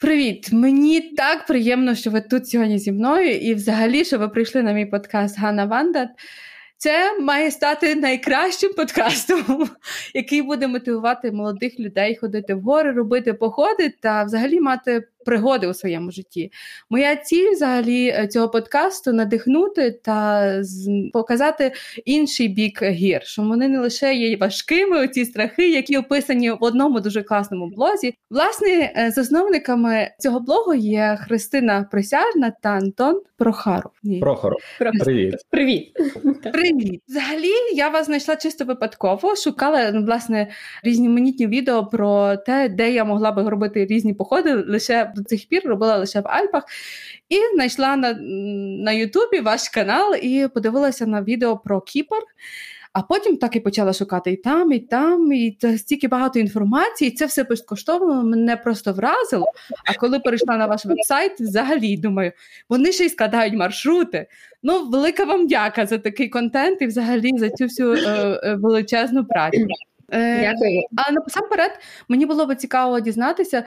Привіт! Мені так приємно, що ви тут сьогодні зі мною, і взагалі, що ви прийшли на мій подкаст Ганна Вандат. Це має стати найкращим подкастом, який буде мотивувати молодих людей ходити в гори, робити походи та взагалі мати пригоди у своєму житті. Моя ціль взагалі е, цього подкасту надихнути та показати інший бік гір, що вони не лише є важкими, оці страхи, які описані в одному дуже класному блозі. Власне, е, засновниками цього блогу є Христина Присяжна та Антон Прохаров. Прохоров. Привіт. Привіт. Привіт. Взагалі, я вас знайшла чисто випадково. Шукала ну, власне різноманітні відео про те, де я могла би робити різні походи лише до цих пір робила лише в Альпах. І знайшла на на Ютубі ваш канал і подивилася на відео про Кіпр. А потім так і почала шукати і там, і там, і це стільки багато інформації, і це все безкоштовно мене просто вразило. А коли перейшла на ваш вебсайт, взагалі думаю, вони ще й складають маршрути. Ну, велика вам дяка за такий контент і взагалі за цю всю е, е, величезну працю. Е. А насамперед мені було би цікаво дізнатися,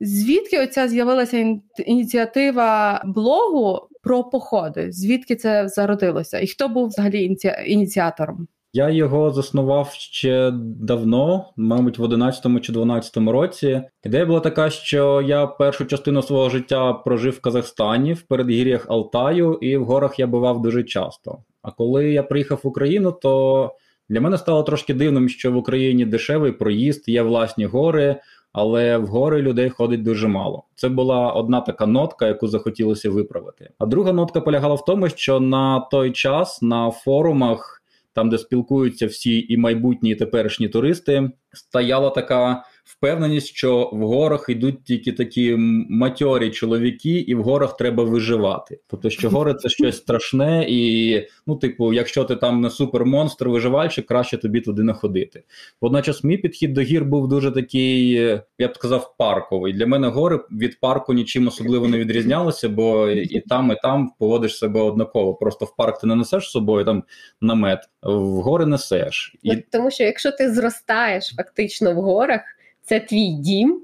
звідки оця з'явилася ініціатива блогу про походи, звідки це зародилося, і хто був взагалі ініціатором? Я його заснував ще давно, мабуть, в 11 чи 12 році. Ідея була така, що я першу частину свого життя прожив в Казахстані в передгір'ях Алтаю, і в горах я бував дуже часто. А коли я приїхав в Україну, то для мене стало трошки дивним, що в Україні дешевий проїзд, є власні гори, але в гори людей ходить дуже мало. Це була одна така нотка, яку захотілося виправити. А друга нотка полягала в тому, що на той час на форумах, там де спілкуються всі і майбутні і теперішні туристи, стояла така впевненість, що в горах йдуть тільки такі матьорі чоловіки, і в горах треба виживати. Тобто, що гори це щось страшне, і ну, типу, якщо ти там не супермонстр, виживальщик, краще тобі туди не ходити. Водночас, мій підхід до гір був дуже такий, я б сказав, парковий. Для мене гори від парку нічим особливо не відрізнялися, бо і там, і там поводиш себе однаково. Просто в парк ти не несеш з собою там намет, в гори несеш. І... Тому що якщо ти зростаєш фактично в горах це твій дім,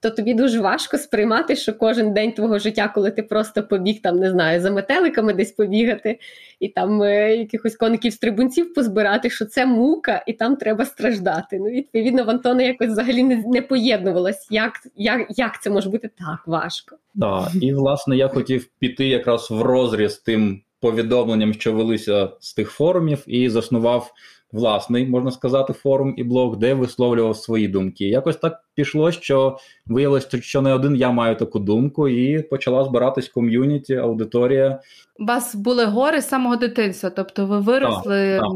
то тобі дуже важко сприймати, що кожен день твого життя, коли ти просто побіг там, не знаю, за метеликами десь побігати, і там е, якихось коників стрибунців позбирати, що це мука, і там треба страждати. Ну, відповідно, в Антона якось взагалі не, не поєднувалось, як, як, як це може бути так важко. Так, і власне я хотів піти якраз в розріз тим повідомленням, що велися з тих форумів, і заснував власний, можна сказати, форум і блог, де висловлював свої думки. Якось так пішло, що виявилось, що не один я маю таку думку, і почала збиратись ком'юніті, аудиторія. У вас були гори з самого дитинства, тобто ви виросли так,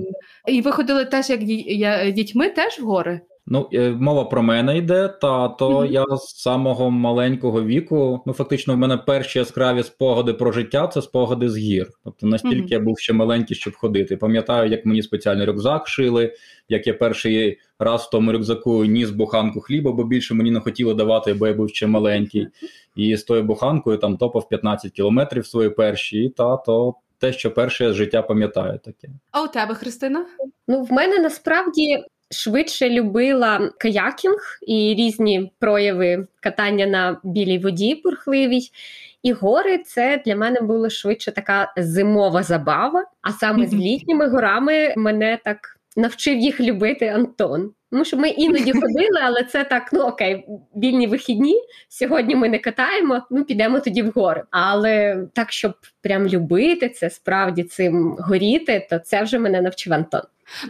так. і ви ходили теж як дітьми, теж в гори? Ну, е, мова про мене йде, та то mm-hmm. я з самого маленького віку, ну фактично, в мене перші яскраві спогади про життя це спогади з гір. Тобто настільки mm-hmm. я був ще маленький, щоб ходити. Пам'ятаю, як мені спеціальний рюкзак шили, як я перший раз в тому рюкзаку ніс буханку хліба, бо більше мені не хотіло давати, бо я був ще маленький. І з тою буханкою там топав 15 кілометрів свої перші, і та то. Те, що перше життя пам'ятаю таке. А у тебе, Христина? Ну, в мене насправді швидше любила каякінг і різні прояви катання на білій воді бурхливій. І гори це для мене було швидше така зимова забава. А саме з літніми горами мене так навчив їх любити Антон. Тому що ми іноді ходили, але це так: ну окей, вільні вихідні. Сьогодні ми не катаємо, ну підемо тоді в гори. Але так, щоб прям любити це, справді цим горіти, то це вже мене навчив Антон.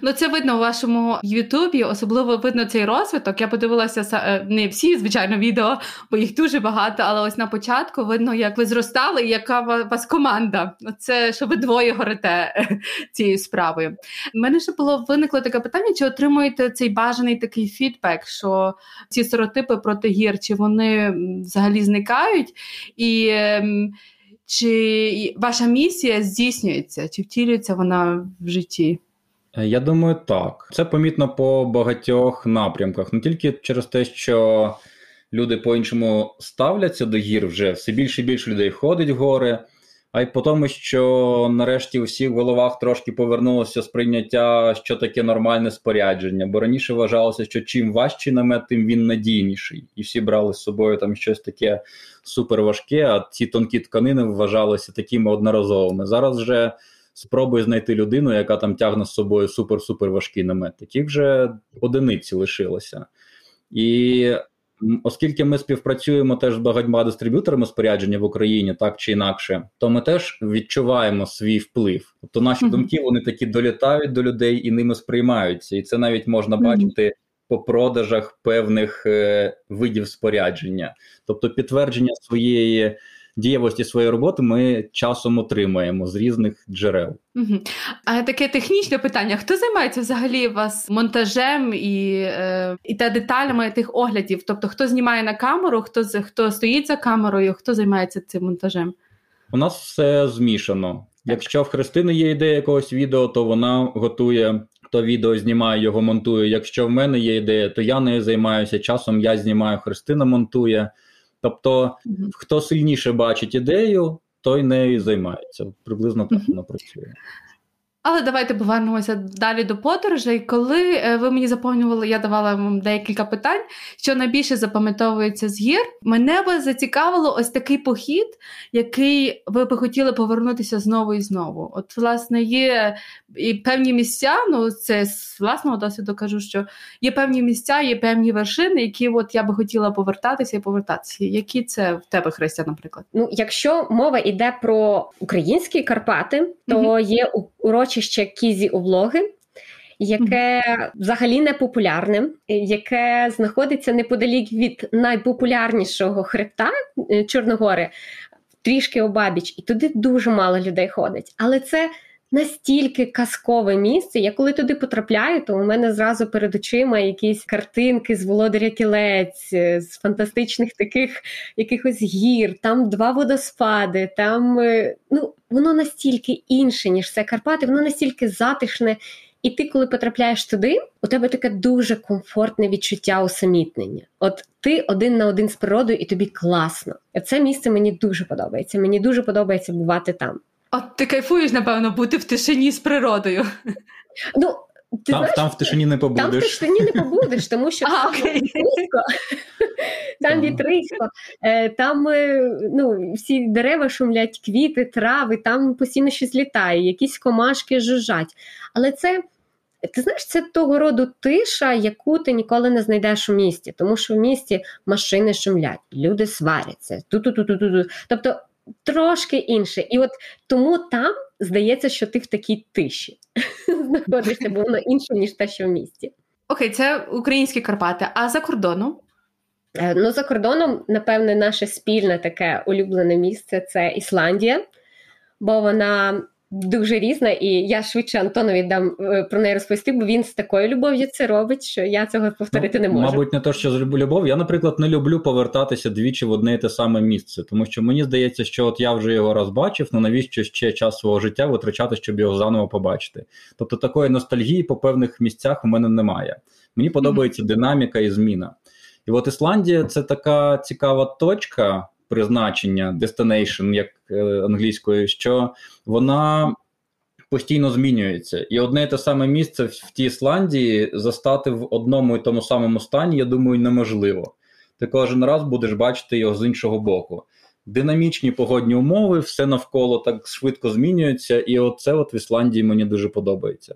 Ну, це видно у вашому Ютубі, особливо видно цей розвиток. Я подивилася е, не всі, звичайно, відео, бо їх дуже багато, але ось на початку видно, як ви зростали і яка вас команда. Це що ви двоє горите цією справою. У мене ще було виникло таке питання: чи отримуєте цей бажаний такий фідбек, що ці стереотипи проти гір, чи вони взагалі зникають, і ем, чи ваша місія здійснюється, чи втілюється вона в житті? Е, я думаю, так. Це помітно по багатьох напрямках, не тільки через те, що люди по-іншому ставляться до гір вже все більше і більше людей ходить в гори а й по тому, що нарешті у всіх головах трошки повернулося сприйняття, що таке нормальне спорядження. Бо раніше вважалося, що чим важчий намет, тим він надійніший. І всі брали з собою там щось таке суперважке, а ці тонкі тканини вважалися такими одноразовими. Зараз вже спробуй знайти людину, яка там тягне з собою супер-супер важкий намет. Таких вже одиниці лишилося. І Оскільки ми співпрацюємо теж з багатьма дистриб'юторами спорядження в Україні, так чи інакше, то ми теж відчуваємо свій вплив. Тобто наші mm-hmm. думки вони такі долітають до людей і ними сприймаються, і це навіть можна mm-hmm. бачити по продажах певних е, видів спорядження, тобто підтвердження своєї дієвості своєї роботи ми часом отримаємо з різних джерел. Угу. А таке технічне питання: хто займається взагалі вас монтажем і е, і та деталями тих оглядів? Тобто, хто знімає на камеру, хто хто стоїть за камерою, хто займається цим монтажем? У нас все змішано. Якщо в Христини є ідея якогось відео, то вона готує то відео, знімає його, монтує. Якщо в мене є ідея, то я нею займаюся. Часом я знімаю, Христина монтує. Тобто, хто сильніше бачить ідею, той нею займається. Приблизно так воно працює. Але давайте повернемося далі до подорожей. Коли е, ви мені заповнювали, я давала вам декілька питань, що найбільше запам'ятовується з гір. Мене би зацікавило ось такий похід, який ви би хотіли повернутися знову і знову. От, власне, є і певні місця. Ну це з власного досвіду кажу, що є певні місця, є певні вершини, які от я би хотіла повертатися і повертатися. Які це в тебе, Христя, наприклад? Ну, якщо мова йде про українські Карпати, то mm-hmm. є урочі урочище Кізі Увлоги, яке взагалі не популярне, яке знаходиться неподалік від найпопулярнішого хребта е, Чорногори, трішки обабіч, і туди дуже мало людей ходить. Але це настільки казкове місце. Я коли туди потрапляю, то у мене зразу перед очима якісь картинки з володаря кілець, е, з фантастичних таких якихось гір, там два водоспади, там е, ну воно настільки інше, ніж це Карпати, воно настільки затишне. І ти, коли потрапляєш туди, у тебе таке дуже комфортне відчуття усамітнення. От ти один на один з природою, і тобі класно. Це місце мені дуже подобається. Мені дуже подобається бувати там. От ти кайфуєш, напевно, бути в тишині з природою. Ну, ти Там знаєш, там в тишині не побудеш. Там в тишині не побудеш, тому що а, там вітрисько, там вітрисько, е, там е, ну, всі дерева шумлять, квіти, трави, там постійно щось літає, якісь комашки жужжать. Але це. Ти знаєш, це того роду тиша, яку ти ніколи не знайдеш у місті, тому що в місті машини шумлять, люди сваряться. Ту-ту-ту-ту-ту. Тобто трошки інше. І от тому там здається, що ти в такій тиші знаходишся, бо воно інше, ніж те, що в місті. Окей, це українські Карпати. А за кордоном? Е, ну, за кордоном, напевне, наше спільне таке улюблене місце це Ісландія, бо вона дуже різна, і я швидше Антонові дам е, про неї розповісти, бо він з такою любов'ю це робить, що я цього повторити ну, не можу. Мабуть, не те, що з любов. Я, наприклад, не люблю повертатися двічі в одне і те саме місце, тому що мені здається, що от я вже його раз бачив, ну навіщо ще час свого життя витрачати, щоб його заново побачити. Тобто такої ностальгії по певних місцях у мене немає. Мені подобається mm-hmm. динаміка і зміна. І от Ісландія це така цікава точка призначення, destination, як е, англійською, що вона постійно змінюється. І одне і те саме місце в тій Ісландії застати в одному і тому самому стані, я думаю, неможливо. Ти кожен раз будеш бачити його з іншого боку. Динамічні погодні умови, все навколо так швидко змінюється, і оце от в Ісландії мені дуже подобається.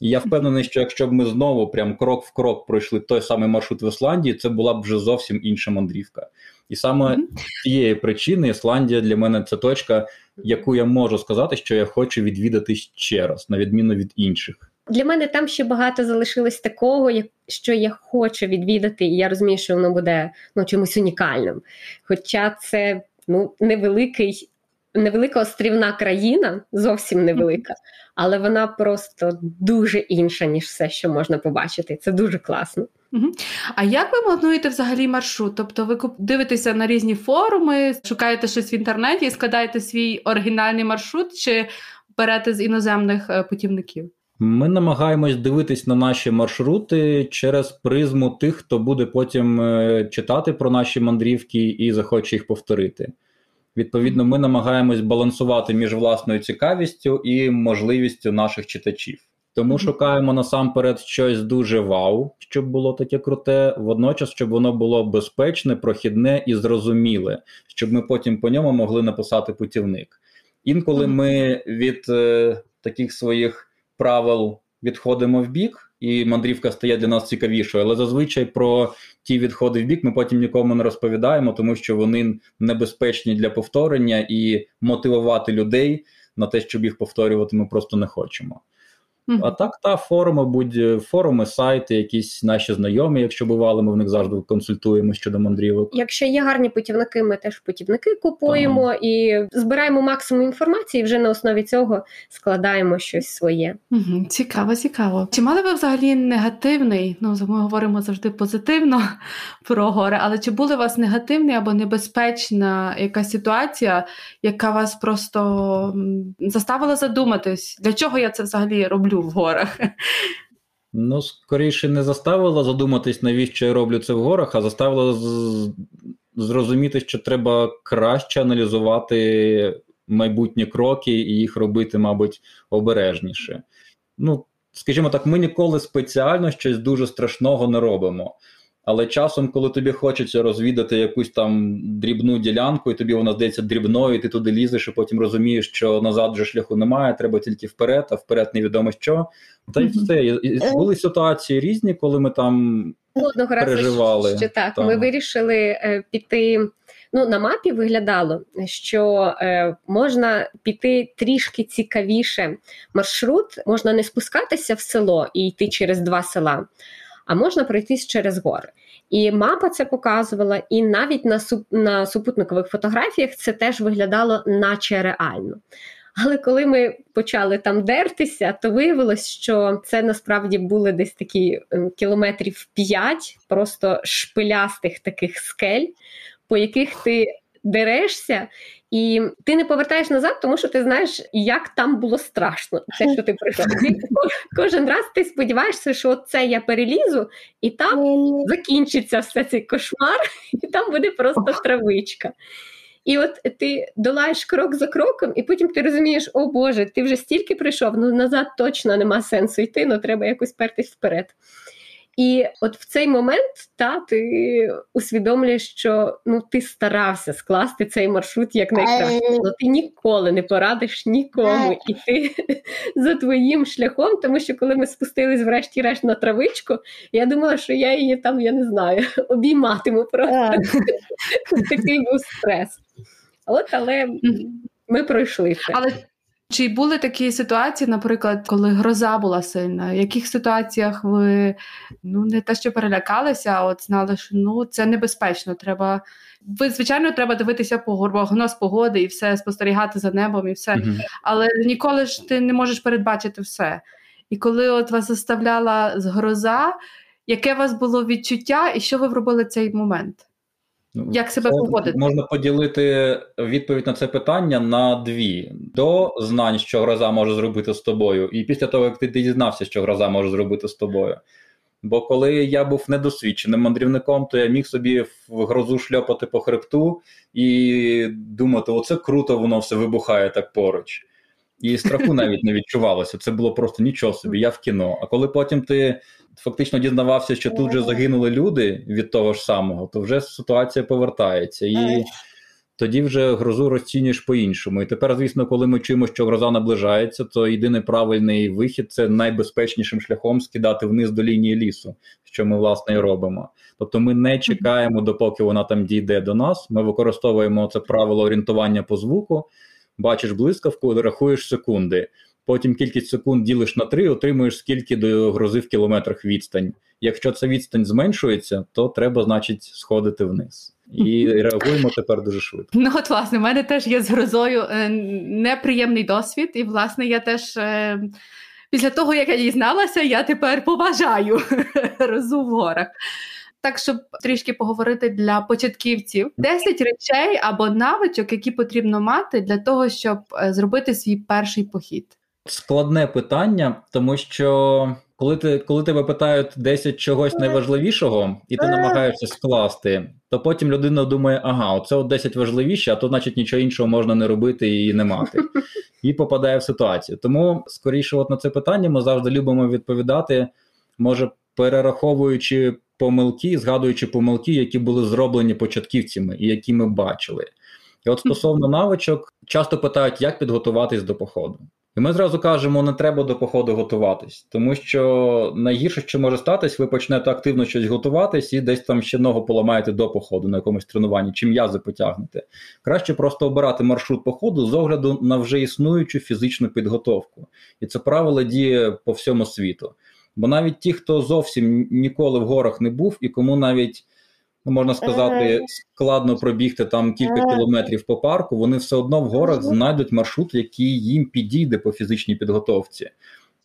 І я впевнений, що якщо б ми знову прям крок в крок пройшли той самий маршрут в Ісландії, це була б вже зовсім інша мандрівка. І саме mm-hmm. цієї причини Ісландія для мене це точка, яку я можу сказати, що я хочу відвідати ще раз, на відміну від інших. Для мене там ще багато залишилось такого, що я хочу відвідати, і я розумію, що воно буде ну, чимось унікальним. Хоча це ну, невеликий невелика острівна країна, зовсім невелика, але вона просто дуже інша, ніж все, що можна побачити. Це дуже класно. А як ви плануєте взагалі маршрут? Тобто ви дивитеся на різні форуми, шукаєте щось в інтернеті і складаєте свій оригінальний маршрут, чи берете з іноземних е, путівників? Ми намагаємось дивитись на наші маршрути через призму тих, хто буде потім е, читати про наші мандрівки і захоче їх повторити. Відповідно, ми намагаємось балансувати між власною цікавістю і можливістю наших читачів. Тому шукаємо насамперед щось дуже вау, щоб було таке круте, водночас, щоб воно було безпечне, прохідне і зрозуміле, щоб ми потім по ньому могли написати путівник. Інколи ми від е, таких своїх правил відходимо в бік, і мандрівка стає для нас цікавішою. Але зазвичай про ті відходи в бік ми потім нікому не розповідаємо, тому що вони небезпечні для повторення і мотивувати людей на те, щоб їх повторювати, ми просто не хочемо. Mm-hmm. А так, та форуми, будь форуми, сайти, якісь наші знайомі, якщо бували, ми в них завжди консультуємо щодо мандрівок. Якщо є гарні путівники, ми теж путівники купуємо ага. і збираємо максимум інформації. і Вже на основі цього складаємо щось своє. Угу, Цікаво, цікаво. Чи мали ви взагалі негативний? Ну ми говоримо завжди позитивно про гори, але чи були у вас негативний або небезпечна якась ситуація, яка вас просто заставила задуматись, для чого я це взагалі роблю? В горах. Ну, скоріше, не заставила задуматись, навіщо я роблю це в горах, а заставила з... зрозуміти, що треба краще аналізувати майбутні кроки і їх робити, мабуть, обережніше. Ну, скажімо так, ми ніколи спеціально щось дуже страшного не робимо. Але часом, коли тобі хочеться розвідати якусь там дрібну ділянку, і тобі вона здається дрібною, і ти туди лізеш, і потім розумієш, що назад вже шляху немає, треба тільки вперед, а вперед невідомо що. Та й все. І були ситуації різні, коли ми там Одного переживали. Разу, що так, там. ми вирішили е, піти. Ну, на мапі виглядало, що е, можна піти трішки цікавіше маршрут, можна не спускатися в село і йти через два села а можна пройтись через гори. І мапа це показувала, і навіть на суп, на супутникових фотографіях це теж виглядало наче реально. Але коли ми почали там дертися, то виявилось, що це насправді були десь такі ем, кілометрів п'ять, просто шпилястих таких скель, по яких ти дерешся, і ти не повертаєш назад, тому що ти знаєш, як там було страшно, те, що ти пройшов. Кожен раз ти сподіваєшся, що це я перелізу, і там закінчиться все цей кошмар, і там буде просто травичка. І от ти долаєш крок за кроком, і потім ти розумієш, о Боже, ти вже стільки прийшов, ну назад точно нема сенсу йти, ну треба якось пертись вперед. І от в цей момент та ти усвідомлюєш, що ну ти старався скласти цей маршрут як найкраще. але ти ніколи не порадиш нікому іти за твоїм шляхом, тому що коли ми спустились, врешті-решт на травичку, я думала, що я її там, я не знаю, обійматиму просто. Такий був стрес. От, але ми пройшли це. Але чи були такі ситуації, наприклад, коли гроза була сильна? В яких ситуаціях ви ну не те, що перелякалися, а от знали, що ну це небезпечно. Треба ви, звичайно, треба дивитися по прогноз погоди і все спостерігати за небом, і все. mm Але ніколи ж ти не можеш передбачити все. І коли от вас заставляла гроза, яке у вас було відчуття, і що ви робили цей момент? Як себе поводити? Можна поділити відповідь на це питання на дві: до знань, що гроза може зробити з тобою, і після того, як ти дізнався, що гроза може зробити з тобою. Бо коли я був недосвідченим мандрівником, то я міг собі в грозу шльопати по хребту і думати, оце круто, воно все вибухає так поруч. І страху навіть не відчувалося. Це було просто нічого собі, я в кіно. А коли потім ти фактично дізнавався, що тут вже загинули люди від того ж самого, то вже ситуація повертається. І тоді вже грозу розцінюєш по-іншому. І тепер, звісно, коли ми чуємо, що гроза наближається, то єдиний правильний вихід це найбезпечнішим шляхом скидати вниз до лінії лісу, що ми власне і робимо. Тобто ми не чекаємо, допоки вона там дійде до нас. Ми використовуємо це правило орієнтування по звуку. Бачиш блискавку, рахуєш секунди. Потім кількість секунд ділиш на 3, отримуєш скільки до грози в кілометрах відстань. Якщо ця відстань зменшується, то треба, значить, сходити вниз. І реагуємо тепер дуже швидко. Ну от власне, в мене теж є з грозою е, неприємний досвід, і власне я теж. Е, після того, як я дізналася, я тепер поважаю розу в горах. Так, щоб трішки поговорити для початківців, 10 речей або навичок, які потрібно мати для того, щоб е, зробити свій перший похід. Складне питання, тому що коли ти коли тебе питають 10 чогось найважливішого, і ти намагаєшся скласти, то потім людина думає, ага, оце от 10 важливіше, а то, значить, нічого іншого можна не робити і не мати. І попадає в ситуацію. Тому, скоріше, от на це питання ми завжди любимо відповідати, може, перераховуючи помилки, згадуючи помилки, які були зроблені початківцями і які ми бачили. І от стосовно навичок, часто питають, як підготуватись до походу. І ми зразу кажемо, не треба до походу готуватись, тому що найгірше, що може статись, ви почнете активно щось готуватись і десь там ще ногу поламаєте до походу на якомусь тренуванні, чим м'язи потягнете. Краще просто обирати маршрут походу з огляду на вже існуючу фізичну підготовку. І це правило діє по всьому світу. Бо навіть ті, хто зовсім ніколи в горах не був, і кому навіть можна сказати, складно пробігти там кілька кілометрів по парку, вони все одно в горах знайдуть маршрут, який їм підійде по фізичній підготовці.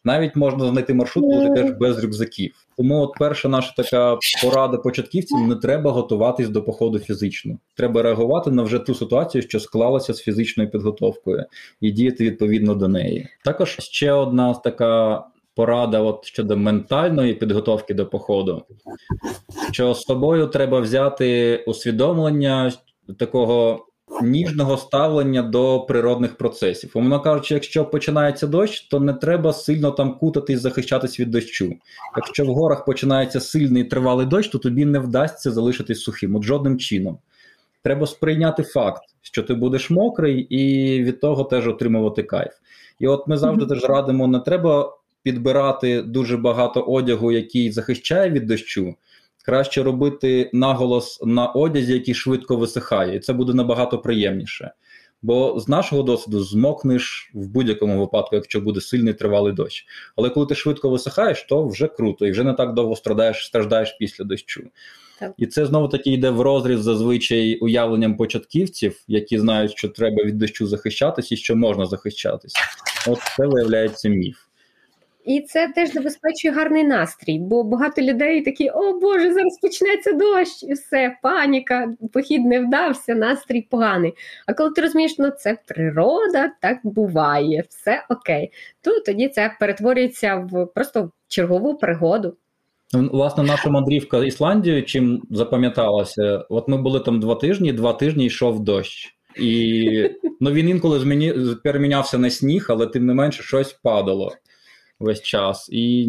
Навіть можна знайти маршрут, коли ти теж без рюкзаків. Тому, от перша наша така порада початківцям: не треба готуватись до походу фізично. Треба реагувати на вже ту ситуацію, що склалася з фізичною підготовкою, і діяти відповідно до неї. Також ще одна така порада от щодо ментальної підготовки до походу, що з собою треба взяти усвідомлення такого ніжного ставлення до природних процесів. Умовно кажучи, якщо починається дощ, то не треба сильно там кутати і захищатись від дощу. Якщо в горах починається сильний тривалий дощ, то тобі не вдасться залишитись сухим, от жодним чином. Треба сприйняти факт, що ти будеш мокрий, і від того теж отримувати кайф. І от ми завжди теж радимо: не треба підбирати дуже багато одягу, який захищає від дощу, краще робити наголос на одязі, який швидко висихає, і це буде набагато приємніше. Бо з нашого досвіду змокнеш в будь-якому випадку, якщо буде сильний тривалий дощ. Але коли ти швидко висихаєш, то вже круто, і вже не так довго страдаєш, страждаєш після дощу. Так. І це знову таки йде в розріз зазвичай уявленням початківців, які знають, що треба від дощу захищатись і що можна захищатись. От це виявляється міф. І це теж забезпечує гарний настрій, бо багато людей такі: о Боже, зараз почнеться дощ, і все, паніка, похід не вдався, настрій поганий. А коли ти розумієш, ну це природа, так буває, все окей. То тоді це перетворюється в просто чергову пригоду. Власне, наша мандрівка Ісландією чим запам'яталася? От ми були там два тижні, два тижні йшов дощ. І ну, він інколи зміні... перемінявся на сніг, але тим не менше щось падало весь час, і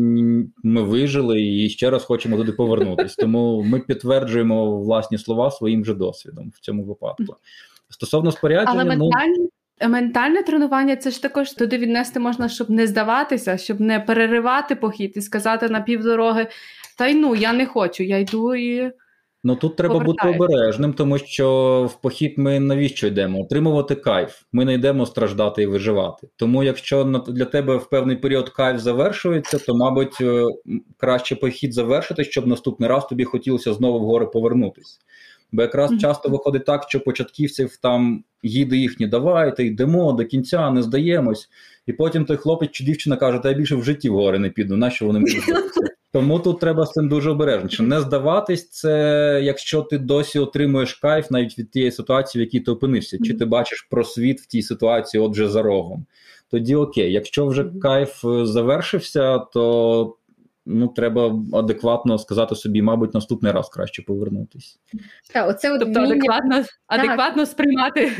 ми вижили і ще раз хочемо туди повернутися. Тому ми підтверджуємо власні слова своїм же досвідом в цьому випадку. Стосовно спорядження, Але ментальні... ну... ментальне тренування це ж також туди віднести можна, щоб не здаватися, щоб не переривати похід і сказати на півдороги: та й ну я не хочу, я йду і. Ну тут треба бути обережним, тому що в похід ми навіщо йдемо? Отримувати кайф. Ми не йдемо страждати і виживати. Тому, якщо для тебе в певний період кайф завершується, то мабуть е, краще похід завершити, щоб наступний раз тобі хотілося знову в гори повернутись. Бо якраз mm-hmm. часто виходить так, що початківців там їде їхні, давайте йдемо до кінця, не здаємось. І потім той хлопець чи дівчина каже, та я більше в житті в гори не піду, нащо вони мені Тому тут треба з цим дуже обережніше. Не здаватись, це якщо ти досі отримуєш кайф навіть від тієї ситуації, в якій ти опинився, чи ти бачиш просвіт в тій ситуації, отже, за рогом. Тоді окей, якщо вже кайф е, завершився, то ну треба адекватно сказати собі, мабуть, наступний раз краще повернутися. Так, оце от тобто вміння... адекватно адекватно сприймати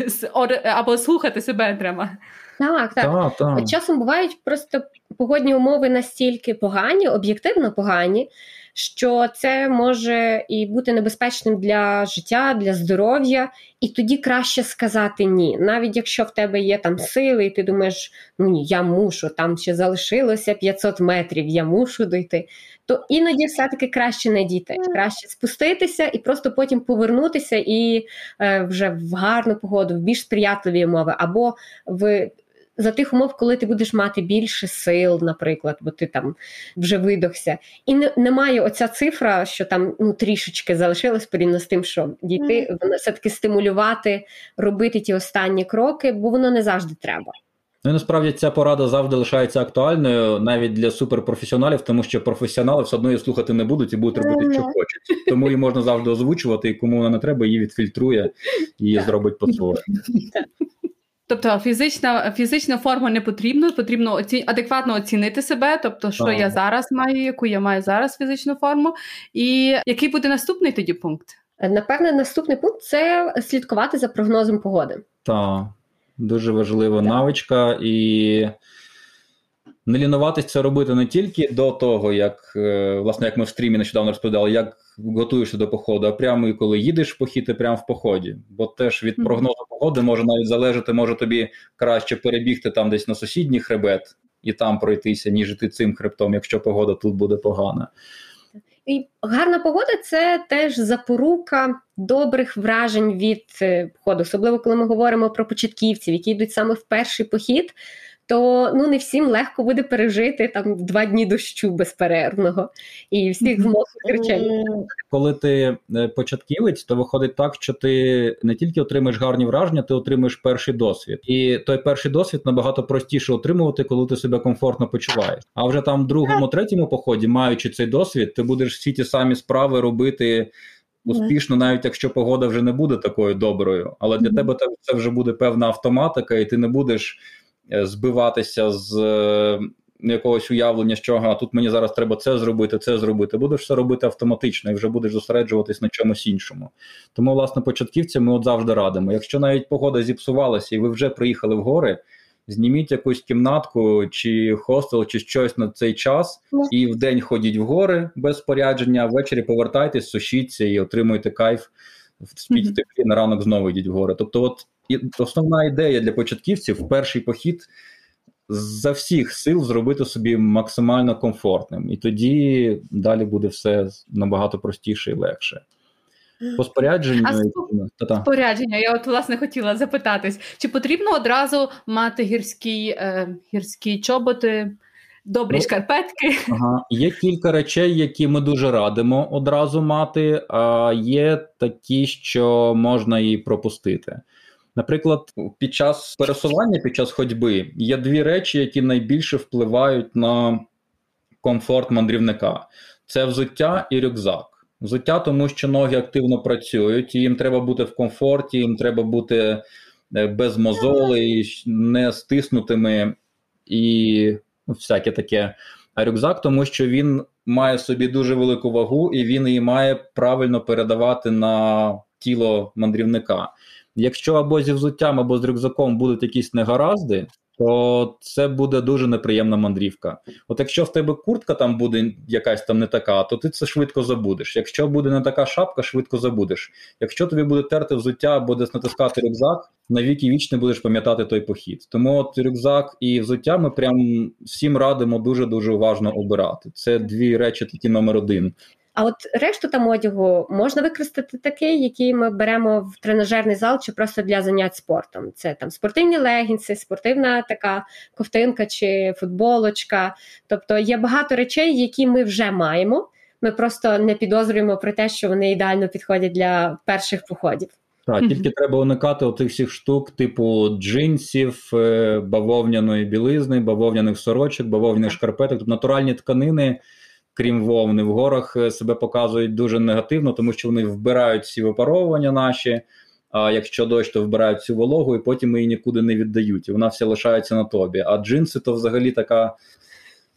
або слухати себе треба. Так, так. так, так. Часом бувають просто погодні умови настільки погані, об'єктивно погані, що це може і бути небезпечним для життя, для здоров'я, і тоді краще сказати ні. Навіть якщо в тебе є там сили, і ти думаєш, ну ні, я мушу, там ще залишилося 500 метрів, я мушу дойти. То іноді все-таки краще не дійти, краще спуститися і просто потім повернутися і е, вже в гарну погоду, в більш сприятливі умови, або в за тих умов, коли ти будеш мати більше сил, наприклад, бо ти там вже видохся. І не, немає оця цифра, що там ну, трішечки залишилось порівняно з тим, що дійти, mm. все-таки стимулювати, робити ті останні кроки, бо воно не завжди треба. Ну і насправді ця порада завжди лишається актуальною навіть для суперпрофесіоналів, тому що професіонали все одно її слухати не будуть і будуть робити, що хочуть. Тому її можна завжди озвучувати, і кому вона не треба, її відфільтрує і зробить по-своєму. Тобто фізична фізична форма не потрібна, потрібно оці... адекватно оцінити себе, тобто, що так. я зараз маю, яку я маю зараз фізичну форму, і який буде наступний тоді пункт? Напевне, наступний пункт це слідкувати за прогнозом погоди. Так, дуже важлива так. навичка, і не лінуватися це робити не тільки до того, як е, власне, як ми в стрімі нещодавно розповідали, як готуєшся до походу, а прямо і коли їдеш в похід, і прямо в поході. Бо теж від прогнозу погоди може навіть залежати, може тобі краще перебігти там десь на сусідній хребет і там пройтися, ніж іти цим хребтом, якщо погода тут буде погана. І гарна погода це теж запорука добрих вражень від е, походу, особливо коли ми говоримо про початківців, які йдуть саме в перший похід то ну не всім легко буде пережити там два дні дощу безперервного і всіх змусити речей. Коли ти е, початківець, то виходить так, що ти не тільки отримаєш гарні враження, ти отримаєш перший досвід, і той перший досвід набагато простіше отримувати, коли ти себе комфортно почуваєш. А вже там в другому, третьому поході, маючи цей досвід, ти будеш всі ті самі справи робити. Успішно, навіть якщо погода вже не буде такою доброю, але для mm-hmm. тебе це вже буде певна автоматика, і ти не будеш збиватися з е, якогось уявлення, що ага, тут мені зараз треба це зробити, це зробити. Будеш все робити автоматично і вже будеш зосереджуватись на чомусь іншому. Тому, власне, початківцям ми от завжди радимо. Якщо навіть погода зіпсувалася і ви вже приїхали в гори. Зніміть якусь кімнатку, чи хостел, чи щось на цей час, ну. і в день ходіть в гори без спорядження, а ввечері повертайтесь, сушіться і отримуйте кайф, спіть mm-hmm. теплі, на ранок знову йдіть в гори. Тобто, от і основна ідея для початківців перший похід за всіх сил зробити собі максимально комфортним. І тоді далі буде все набагато простіше і легше. По спорядженню а спорядження, я от власне хотіла запитатись, чи потрібно одразу мати гірські е, гірські чоботи, добрі ну, шкарпетки? Ага. Є кілька речей, які ми дуже радимо одразу мати, а є такі, що можна і пропустити. Наприклад, під час пересування, під час ходьби є дві речі, які найбільше впливають на комфорт мандрівника: це взуття і рюкзак. Взуття, тому що ноги активно працюють, і їм треба бути в комфорті, їм треба бути е, без мозолей, не стиснутими і всяке таке. Рюкзак, тому що він має собі дуже велику вагу, і він її має правильно передавати на тіло мандрівника. Якщо або зі взуттям, або з рюкзаком будуть якісь негаразди, то це буде дуже неприємна мандрівка. От якщо в тебе куртка там буде якась там не така, то ти це швидко забудеш. Якщо буде не така шапка, швидко забудеш. Якщо тобі буде терти взуття десь натискати рюкзак, на віки вічне будеш пам'ятати той похід. Тому от рюкзак і взуття ми прям всім радимо дуже дуже уважно обирати. Це дві речі, такі номер один. А от решту там одягу можна використати такий, який ми беремо в тренажерний зал чи просто для занять спортом. Це там спортивні легінси, спортивна така ковтинка чи футболочка. Тобто є багато речей, які ми вже маємо. Ми просто не підозрюємо про те, що вони ідеально підходять для перших походів. Так, тільки треба уникати отих всіх штук, типу джинсів, е, бавовняної білизни, бавовняних сорочок, бавовняних шкарпеток, тобто натуральні тканини крім вовни, в горах е, себе показують дуже негативно, тому що вони вбирають всі випаровування наші. А якщо дощ, то вбирають всю вологу, і потім її нікуди не віддають. І вона вся лишається на тобі. А джинси то взагалі така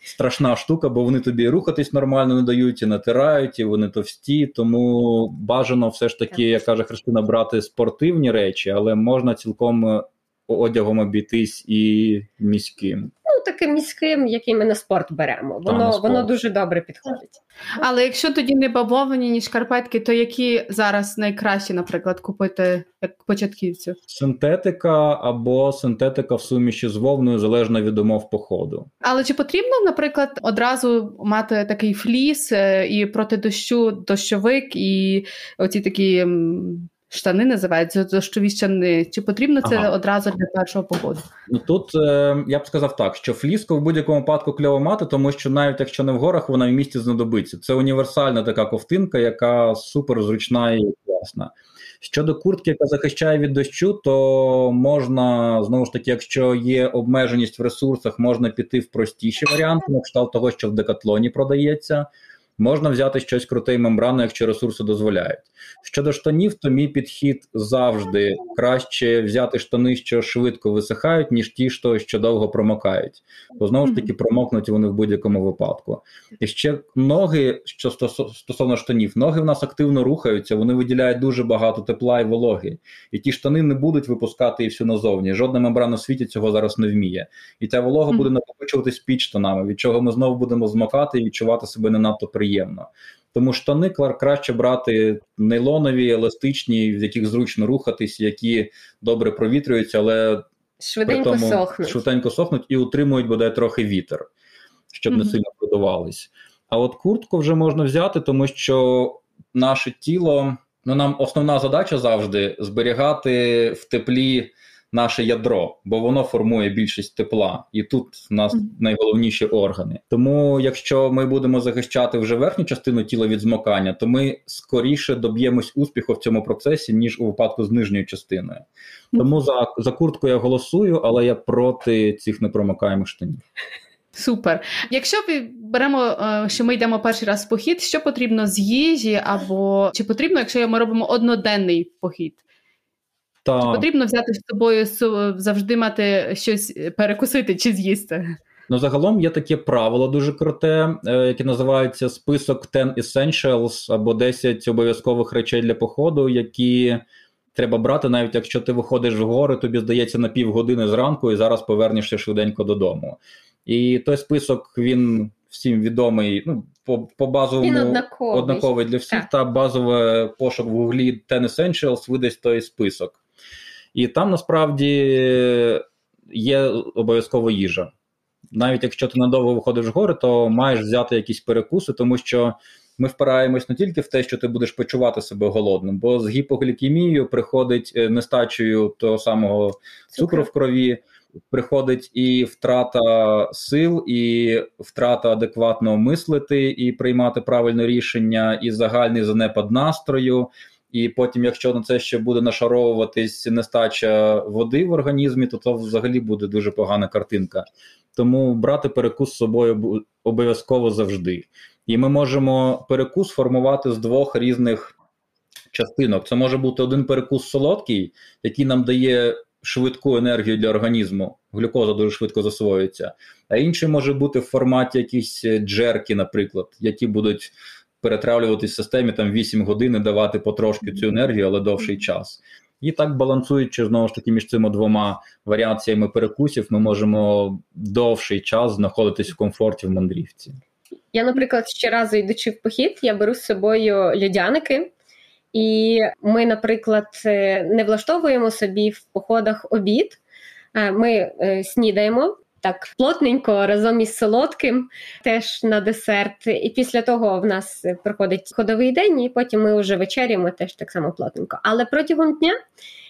страшна штука, бо вони тобі рухатись нормально не дають і натирають, і вони товсті. Тому бажано все ж таки, як каже Христина, брати спортивні речі, але можна цілком е, одягом обійтись і міським Ну, таким міським, який ми на спорт беремо. Воно спорт. воно дуже добре підходить. Але якщо тоді не бавовані, ні шкарпетки, то які зараз найкраще, наприклад, купити як початківцю? Синтетика або синтетика в суміші з вовною залежно від умов походу. Але чи потрібно, наприклад, одразу мати такий фліс е, і проти дощу дощовик, і оці такі штани називаються дощові штани. Чи потрібно це ага. одразу для першого походу? Ну тут е, я б сказав так, що фліску в будь-якому випадку кльово мати, тому що навіть якщо не в горах, вона в місті знадобиться. Це універсальна така ковтинка, яка супер зручна і класна. Щодо куртки, яка захищає від дощу, то можна знову ж таки, якщо є обмеженість в ресурсах, можна піти в простіші варіанти, на кшталт того, що в декатлоні продається. Можна взяти щось круте і мембранне, якщо ресурси дозволяють. Щодо штанів, то мій підхід завжди краще взяти штани, що швидко висихають, ніж ті, що, що довго промокають. Бо знову ж таки промокнуть вони в будь-якому випадку. І ще ноги, що стосовно штанів, ноги в нас активно рухаються, вони виділяють дуже багато тепла і вологи. І ті штани не будуть випускати і всю назовні. Жодна мембрана в світі цього зараз не вміє. І ця волога буде накопичуватись під штанами, від чого ми знову будемо змокати і відчувати себе не надто приємно приємно. Тому штани краще брати нейлонові, еластичні, в яких зручно рухатись, які добре провітрюються, але швиденько тому сохнуть швиденько сохнуть і утримують бодай трохи вітер, щоб mm-hmm. не сильно продувались. А от куртку вже можна взяти, тому що наше тіло, ну нам основна задача завжди зберігати в теплі наше ядро, бо воно формує більшість тепла, і тут в нас найголовніші органи. Тому, якщо ми будемо захищати вже верхню частину тіла від змокання, то ми скоріше доб'ємось успіху в цьому процесі, ніж у випадку з нижньою частиною. Тому за, за куртку я голосую, але я проти цих непромокаємих штанів. Супер. Якщо беремо, е, що ми йдемо перший раз в похід, що потрібно з їжі, або чи потрібно, якщо ми робимо одноденний похід? Та... Чи потрібно взяти з собою завжди мати щось перекусити чи з'їсти? Ну, загалом є таке правило дуже круте, е, яке називається список 10 Essentials або 10 обов'язкових речей для походу, які треба брати, навіть якщо ти виходиш в гори, тобі здається на півгодини зранку і зараз повернешся швиденько додому. І той список він всім відомий. ну, по по базовому Він однаковий. однаковий для всіх, так. та базовий пошук в гуглі 10 Essentials видасть той список. І там насправді є обов'язково їжа. Навіть якщо ти надовго виходиш в гори, то маєш взяти якісь перекуси, тому що ми впираємось не тільки в те, що ти будеш почувати себе голодним, бо з гіпоглікемією приходить е, нестачею того самого цукру в крові, приходить і втрата сил, і втрата адекватно мислити і приймати правильне рішення, і загальний занепад настрою. І потім, якщо на це ще буде нашаровуватись нестача води в організмі, то це взагалі буде дуже погана картинка. Тому брати перекус з собою обов'язково завжди. І ми можемо перекус формувати з двох різних частинок. Це може бути один перекус солодкий, який нам дає швидку енергію для організму. Глюкоза дуже швидко засвоюється, а інший може бути в форматі якісь джерки, наприклад, які будуть перетравлюватись в системі там 8 годин і давати потрошки цю енергію, але довший час. І так балансуючи знову ж таки між цими двома варіаціями перекусів, ми можемо довший час знаходитись в комфорті в мандрівці. Я, наприклад, ще разу йдучи в похід, я беру з собою льодяники, і ми, наприклад, е, не влаштовуємо собі в походах обід. Е, ми е, снідаємо так плотненько разом із солодким, теж на десерт. І після того в нас проходить ходовий день, і потім ми вже вечеряємо теж так само плотненько. Але протягом дня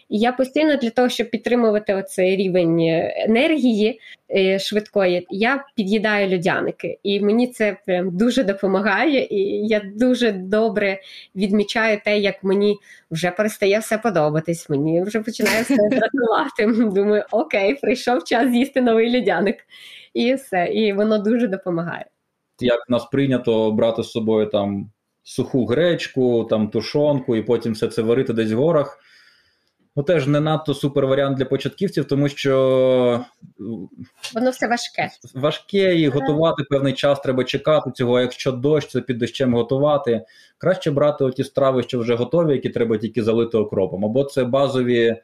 я постійно для того, щоб підтримувати оцей рівень енергії е, швидкої, я під'їдаю льодяники, і мені це прям дуже допомагає. І я дуже добре відмічаю те, як мені вже перестає все подобатись. Мені вже починає все дратувати. Думаю, окей, прийшов час з'їсти новий льодяник, і все. І воно дуже допомагає. Як нас прийнято брати з собою там суху гречку, там тушонку, і потім все це варити десь в горах ну теж не надто супер варіант для початківців, тому що воно все важке. Важке і готувати певний час треба чекати цього. Якщо дощ, це під дощем готувати. Краще брати оті страви, що вже готові, які треба тільки залити окропом. Або це базові.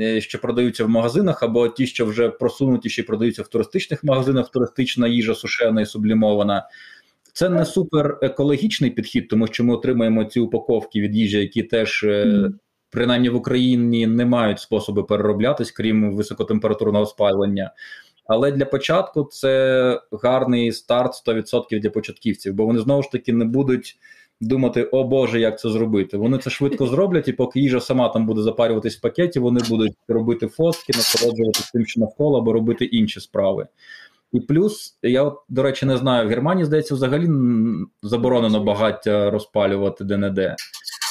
Е, що продаються в магазинах, або ті, що вже просунуті, ще продаються в туристичних магазинах, туристична їжа сушена і сублімована. Це не супер екологічний підхід, тому що ми отримаємо ці упаковки від їжі, які теж mm принаймні в Україні не мають способу перероблятись, крім високотемпературного спалення. Але для початку це гарний старт 100% для початківців, бо вони знову ж таки не будуть думати, о Боже, як це зробити. Вони це швидко зроблять, і поки їжа сама там буде запарюватись в пакеті, вони будуть робити фотки, насолоджуватися тим, що навколо, або робити інші справи. І плюс, я, от, до речі, не знаю, в Германії, здається, взагалі заборонено багаття розпалювати де-не-де.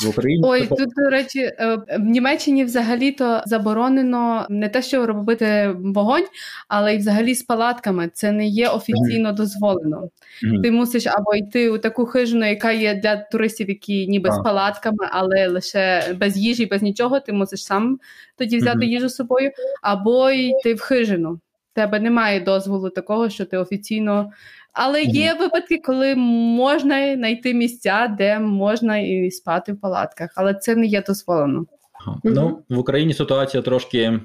В Україні ой, тут до речі, е, в Німеччині взагалі-то заборонено не те, що робити вогонь, але й взагалі з палатками. Це не є офіційно дозволено. Mm-hmm. Ти мусиш або йти у таку хижину, яка є для туристів, які ніби з палатками, але лише без їжі, без нічого. Ти мусиш сам тоді взяти mm-hmm. їжу з собою, або йти в хижину тебе немає дозволу такого, що ти офіційно. Але є випадки, коли можна знайти місця, де можна і спати в палатках, але це не є дозволено. Ну, в Україні ситуація трошки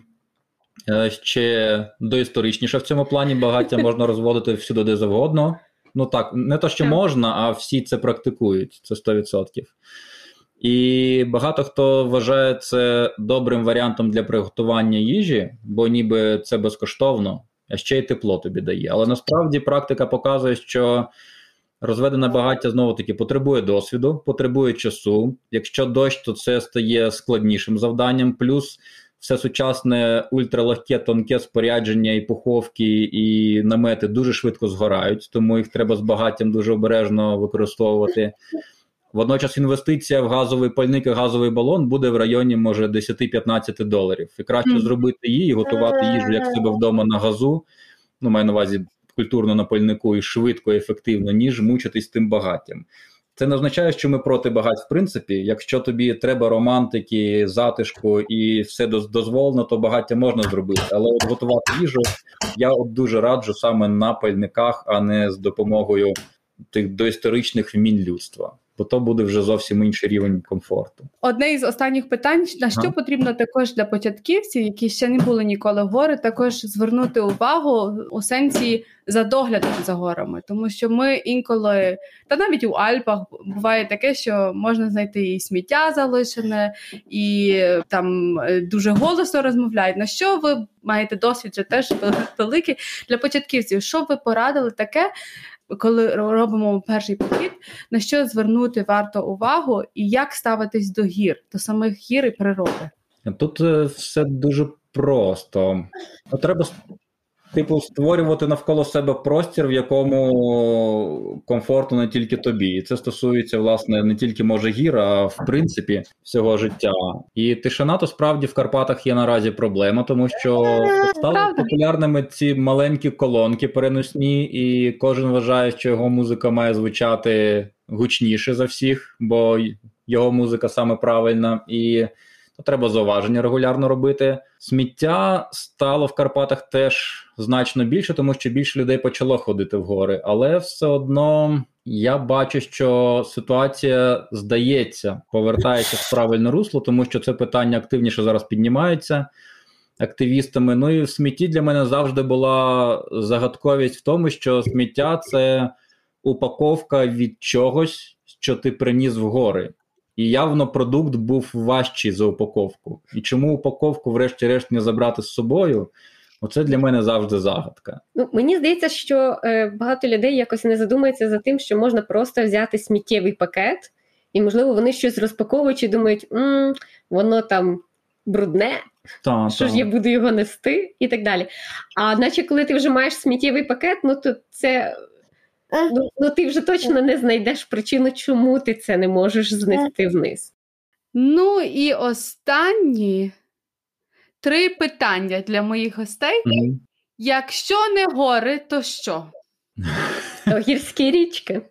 е, ще доісторичніша в цьому плані. Багаття можна розводити всюди де завгодно. Ну так, не то, що можна, а всі це практикують. Це 100%. І багато хто вважає це добрим варіантом для приготування їжі, бо ніби це безкоштовно, а ще й тепло тобі дає. Але насправді практика показує, що розведене багаття знову таки потребує досвіду, потребує часу. Якщо дощ, то це стає складнішим завданням. Плюс все сучасне ультралегке, тонке спорядження, і пуховки, і намети дуже швидко згорають, тому їх треба з багаттям дуже обережно використовувати. Водночас інвестиція в газовий пальник і газовий балон буде в районі може 10-15 доларів. І краще зробити її готувати їжу як себе вдома на газу. Ну, маю на увазі культурно на пальнику і швидко, і ефективно, ніж мучитись тим багаттям. Це не означає, що ми проти багать, в принципі. Якщо тобі треба романтики, затишку і все дозволено, то багаття можна зробити. Але от готувати їжу я от дуже раджу саме на пальниках, а не з допомогою тих доісторичних вмінь людства бо то буде вже зовсім інший рівень комфорту. Одне із останніх питань: на що потрібно також для початківців, які ще не були ніколи в гори, також звернути увагу у сенсі за доглядом за горами, тому що ми інколи, та навіть у Альпах буває таке, що можна знайти і сміття залишене, і там е, дуже голосно розмовляють. На що ви маєте досвід вже теж великий для початківців? Що ви порадили таке? Коли робимо перший похід, на що звернути варто увагу і як ставитись до гір, до самих гір і природи? Тут е, все дуже просто. Треба типу, створювати навколо себе простір, в якому комфортно не тільки тобі. І це стосується, власне, не тільки може гір, а в принципі всього життя. І тишина то справді в Карпатах є наразі проблема, тому що стали популярними ці маленькі колонки переносні, і кожен вважає, що його музика має звучати гучніше за всіх, бо його музика саме правильна. І то треба зауваження регулярно робити. Сміття стало в Карпатах теж значно більше, тому що більше людей почало ходити в гори. Але все одно я бачу, що ситуація здається, повертається в правильне русло, тому що це питання активніше зараз піднімається активістами. Ну і в смітті для мене завжди була загадковість в тому, що сміття це упаковка від чогось, що ти приніс в гори. І явно продукт був важчий за упаковку. І чому упаковку, врешті-решт, не забрати з собою? Оце для мене завжди загадка. Ну мені здається, що е, багато людей якось не задумується за тим, що можна просто взяти сміттєвий пакет, і, можливо, вони щось розпаковуючи, думають, М, воно там брудне, та, що та. ж я буду його нести, і так далі. А наче, коли ти вже маєш сміттєвий пакет, ну то це Ну, ну ти вже точно не знайдеш причину, чому ти це не можеш знести вниз. Ну і останні три питання для моїх гостей. Mm-hmm. Якщо не гори, то що? То гірські річки.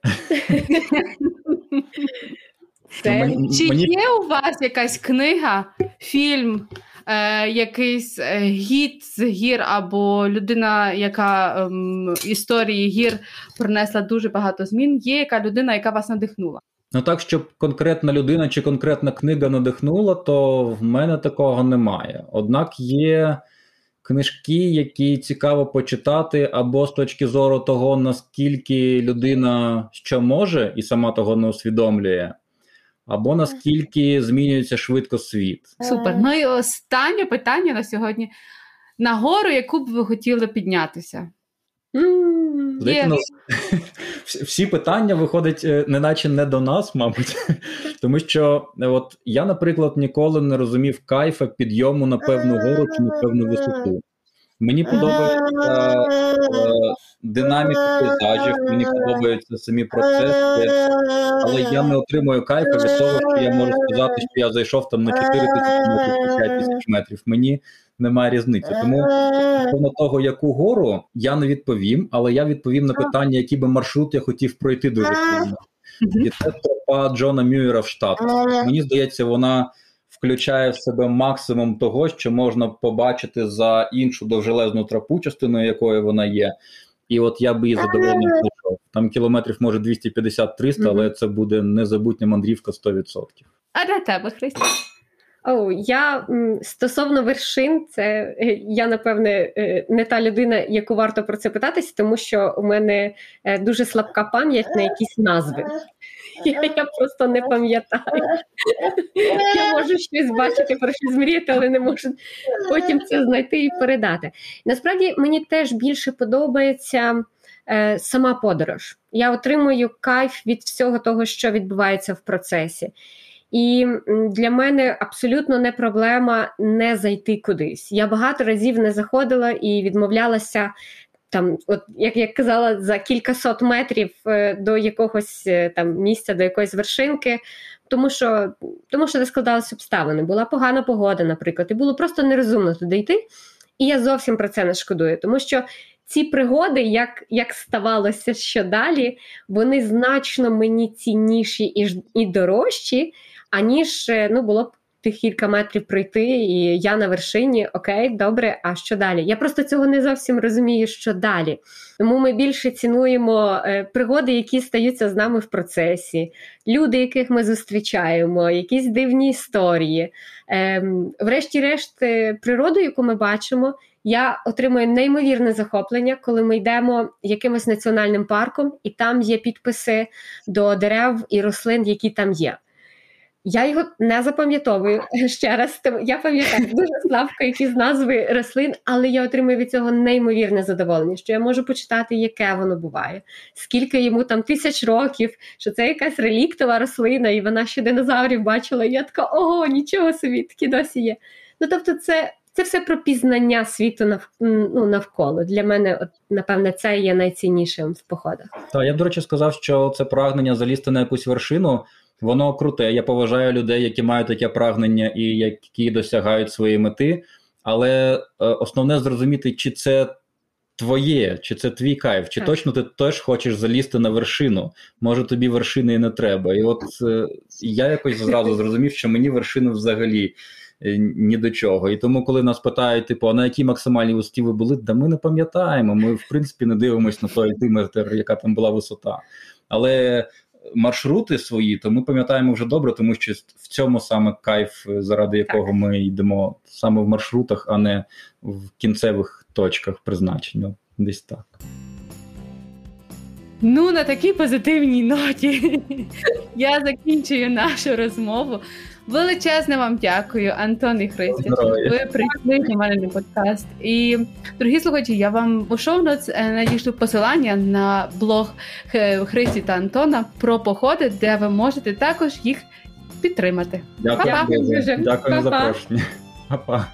Це... Чи є у вас якась книга, фільм, е, якийсь е, гід з гір, або людина, яка ем, історії гір принесла дуже багато змін, є яка людина, яка вас надихнула? Ну так, щоб конкретна людина чи конкретна книга надихнула, то в мене такого немає. Однак є книжки, які цікаво почитати, або з точки зору того, наскільки людина що може і сама того не усвідомлює або наскільки змінюється швидко світ. Супер. Ну і останнє питання на сьогодні: на гору, яку б ви хотіли піднятися? Ну, всі питання виходять, е, неначе не до нас, мабуть. Тому що от я, наприклад, ніколи не розумів кайфа підйому на певну гору чи на певну висоту. Мені подобається е, динаміка пейзажів, мені подобаються самі процеси, але я не отримую кайфа від того, що я можу сказати, що я зайшов там на 4 тисячі метрів, 5 тисяч метрів. Мені немає різниці. Тому стосовно того, яку гору я не відповім, але я відповім на питання, який би маршрут я хотів пройти дуже сильно. І це тропа Джона Мюєра в Штатах. Мені здається, вона включає в себе максимум того, що можна побачити за іншу довжелезну тропу, частиною якої вона є. І от я би її задоволено знайшов. Там кілометрів може 250-300, але це буде незабутня мандрівка 100%. А для тебе, Христя? О, я стосовно вершин, це е, я напевне е, не та людина, яку варто про це питатися, тому що у мене е, дуже слабка пам'ять на якісь назви. Я, я просто не пам'ятаю. Я можу щось бачити, про щось змріяти, але не можу потім це знайти і передати. Насправді мені теж більше подобається е, сама подорож. Я отримую кайф від всього того, що відбувається в процесі. І для мене абсолютно не проблема не зайти кудись. Я багато разів не заходила і відмовлялася там, от як я казала, за кількасот метрів е, до якогось е, там місця, до якоїсь вершинки, тому що тому що не складалися обставини. Була погана погода, наприклад, і було просто нерозумно туди йти. І я зовсім про це не шкодую, тому що ці пригоди, як як ставалося що далі, вони значно мені цінніші і і дорожчі, аніж е, ну було б тих кілька метрів пройти, і я на вершині, окей, добре, а що далі? Я просто цього не зовсім розумію, що далі. Тому ми більше цінуємо е, пригоди, які стаються з нами в процесі, люди, яких ми зустрічаємо, якісь дивні історії. Е, врешті-решт, е, природу, яку ми бачимо. Я отримую неймовірне захоплення, коли ми йдемо якимось національним парком, і там є підписи до дерев і рослин, які там є. Я його не запам'ятовую ще раз. Я пам'ятаю дуже слабко якісь назви рослин, але я отримую від цього неймовірне задоволення, що я можу почитати, яке воно буває, скільки йому там тисяч років, що це якась реліктова рослина, і вона ще динозаврів бачила. І я така, ого, нічого собі, такі досі є. Ну тобто, це це все про пізнання світу нав, ну, навколо. Для мене, от, напевне, це є найціннішим в походах. Так, я б, до речі, сказав, що це прагнення залізти на якусь вершину. Воно круте. Я поважаю людей, які мають таке прагнення і які досягають своєї мети. Але е, основне зрозуміти, чи це твоє, чи це твій кайф, чи так. точно ти теж хочеш залізти на вершину. Може тобі вершини і не треба. І от е, я якось зразу зрозумів, що мені вершини взагалі. Е, ні до чого. І тому, коли нас питають, типу, а на якій максимальній висоті ви були, да ми не пам'ятаємо. Ми, в принципі, не дивимося на той альтиметр, яка там була висота. Але маршрути свої, то ми пам'ятаємо вже добре, тому що в цьому саме кайф, заради якого так. ми йдемо саме в маршрутах, а не в кінцевих точках призначення. Десь так. Ну, на такій позитивній ноті я закінчую нашу розмову. Величезне вам дякую, Антон і Христя. Ви прийшли до мене на подкаст. І дорогі слухачі, я вам у шоу-ноц е, надішлю посилання на блог Христі та Антона про походи, де ви можете також їх підтримати. Дякую, Дякую за запрошення. Па-па.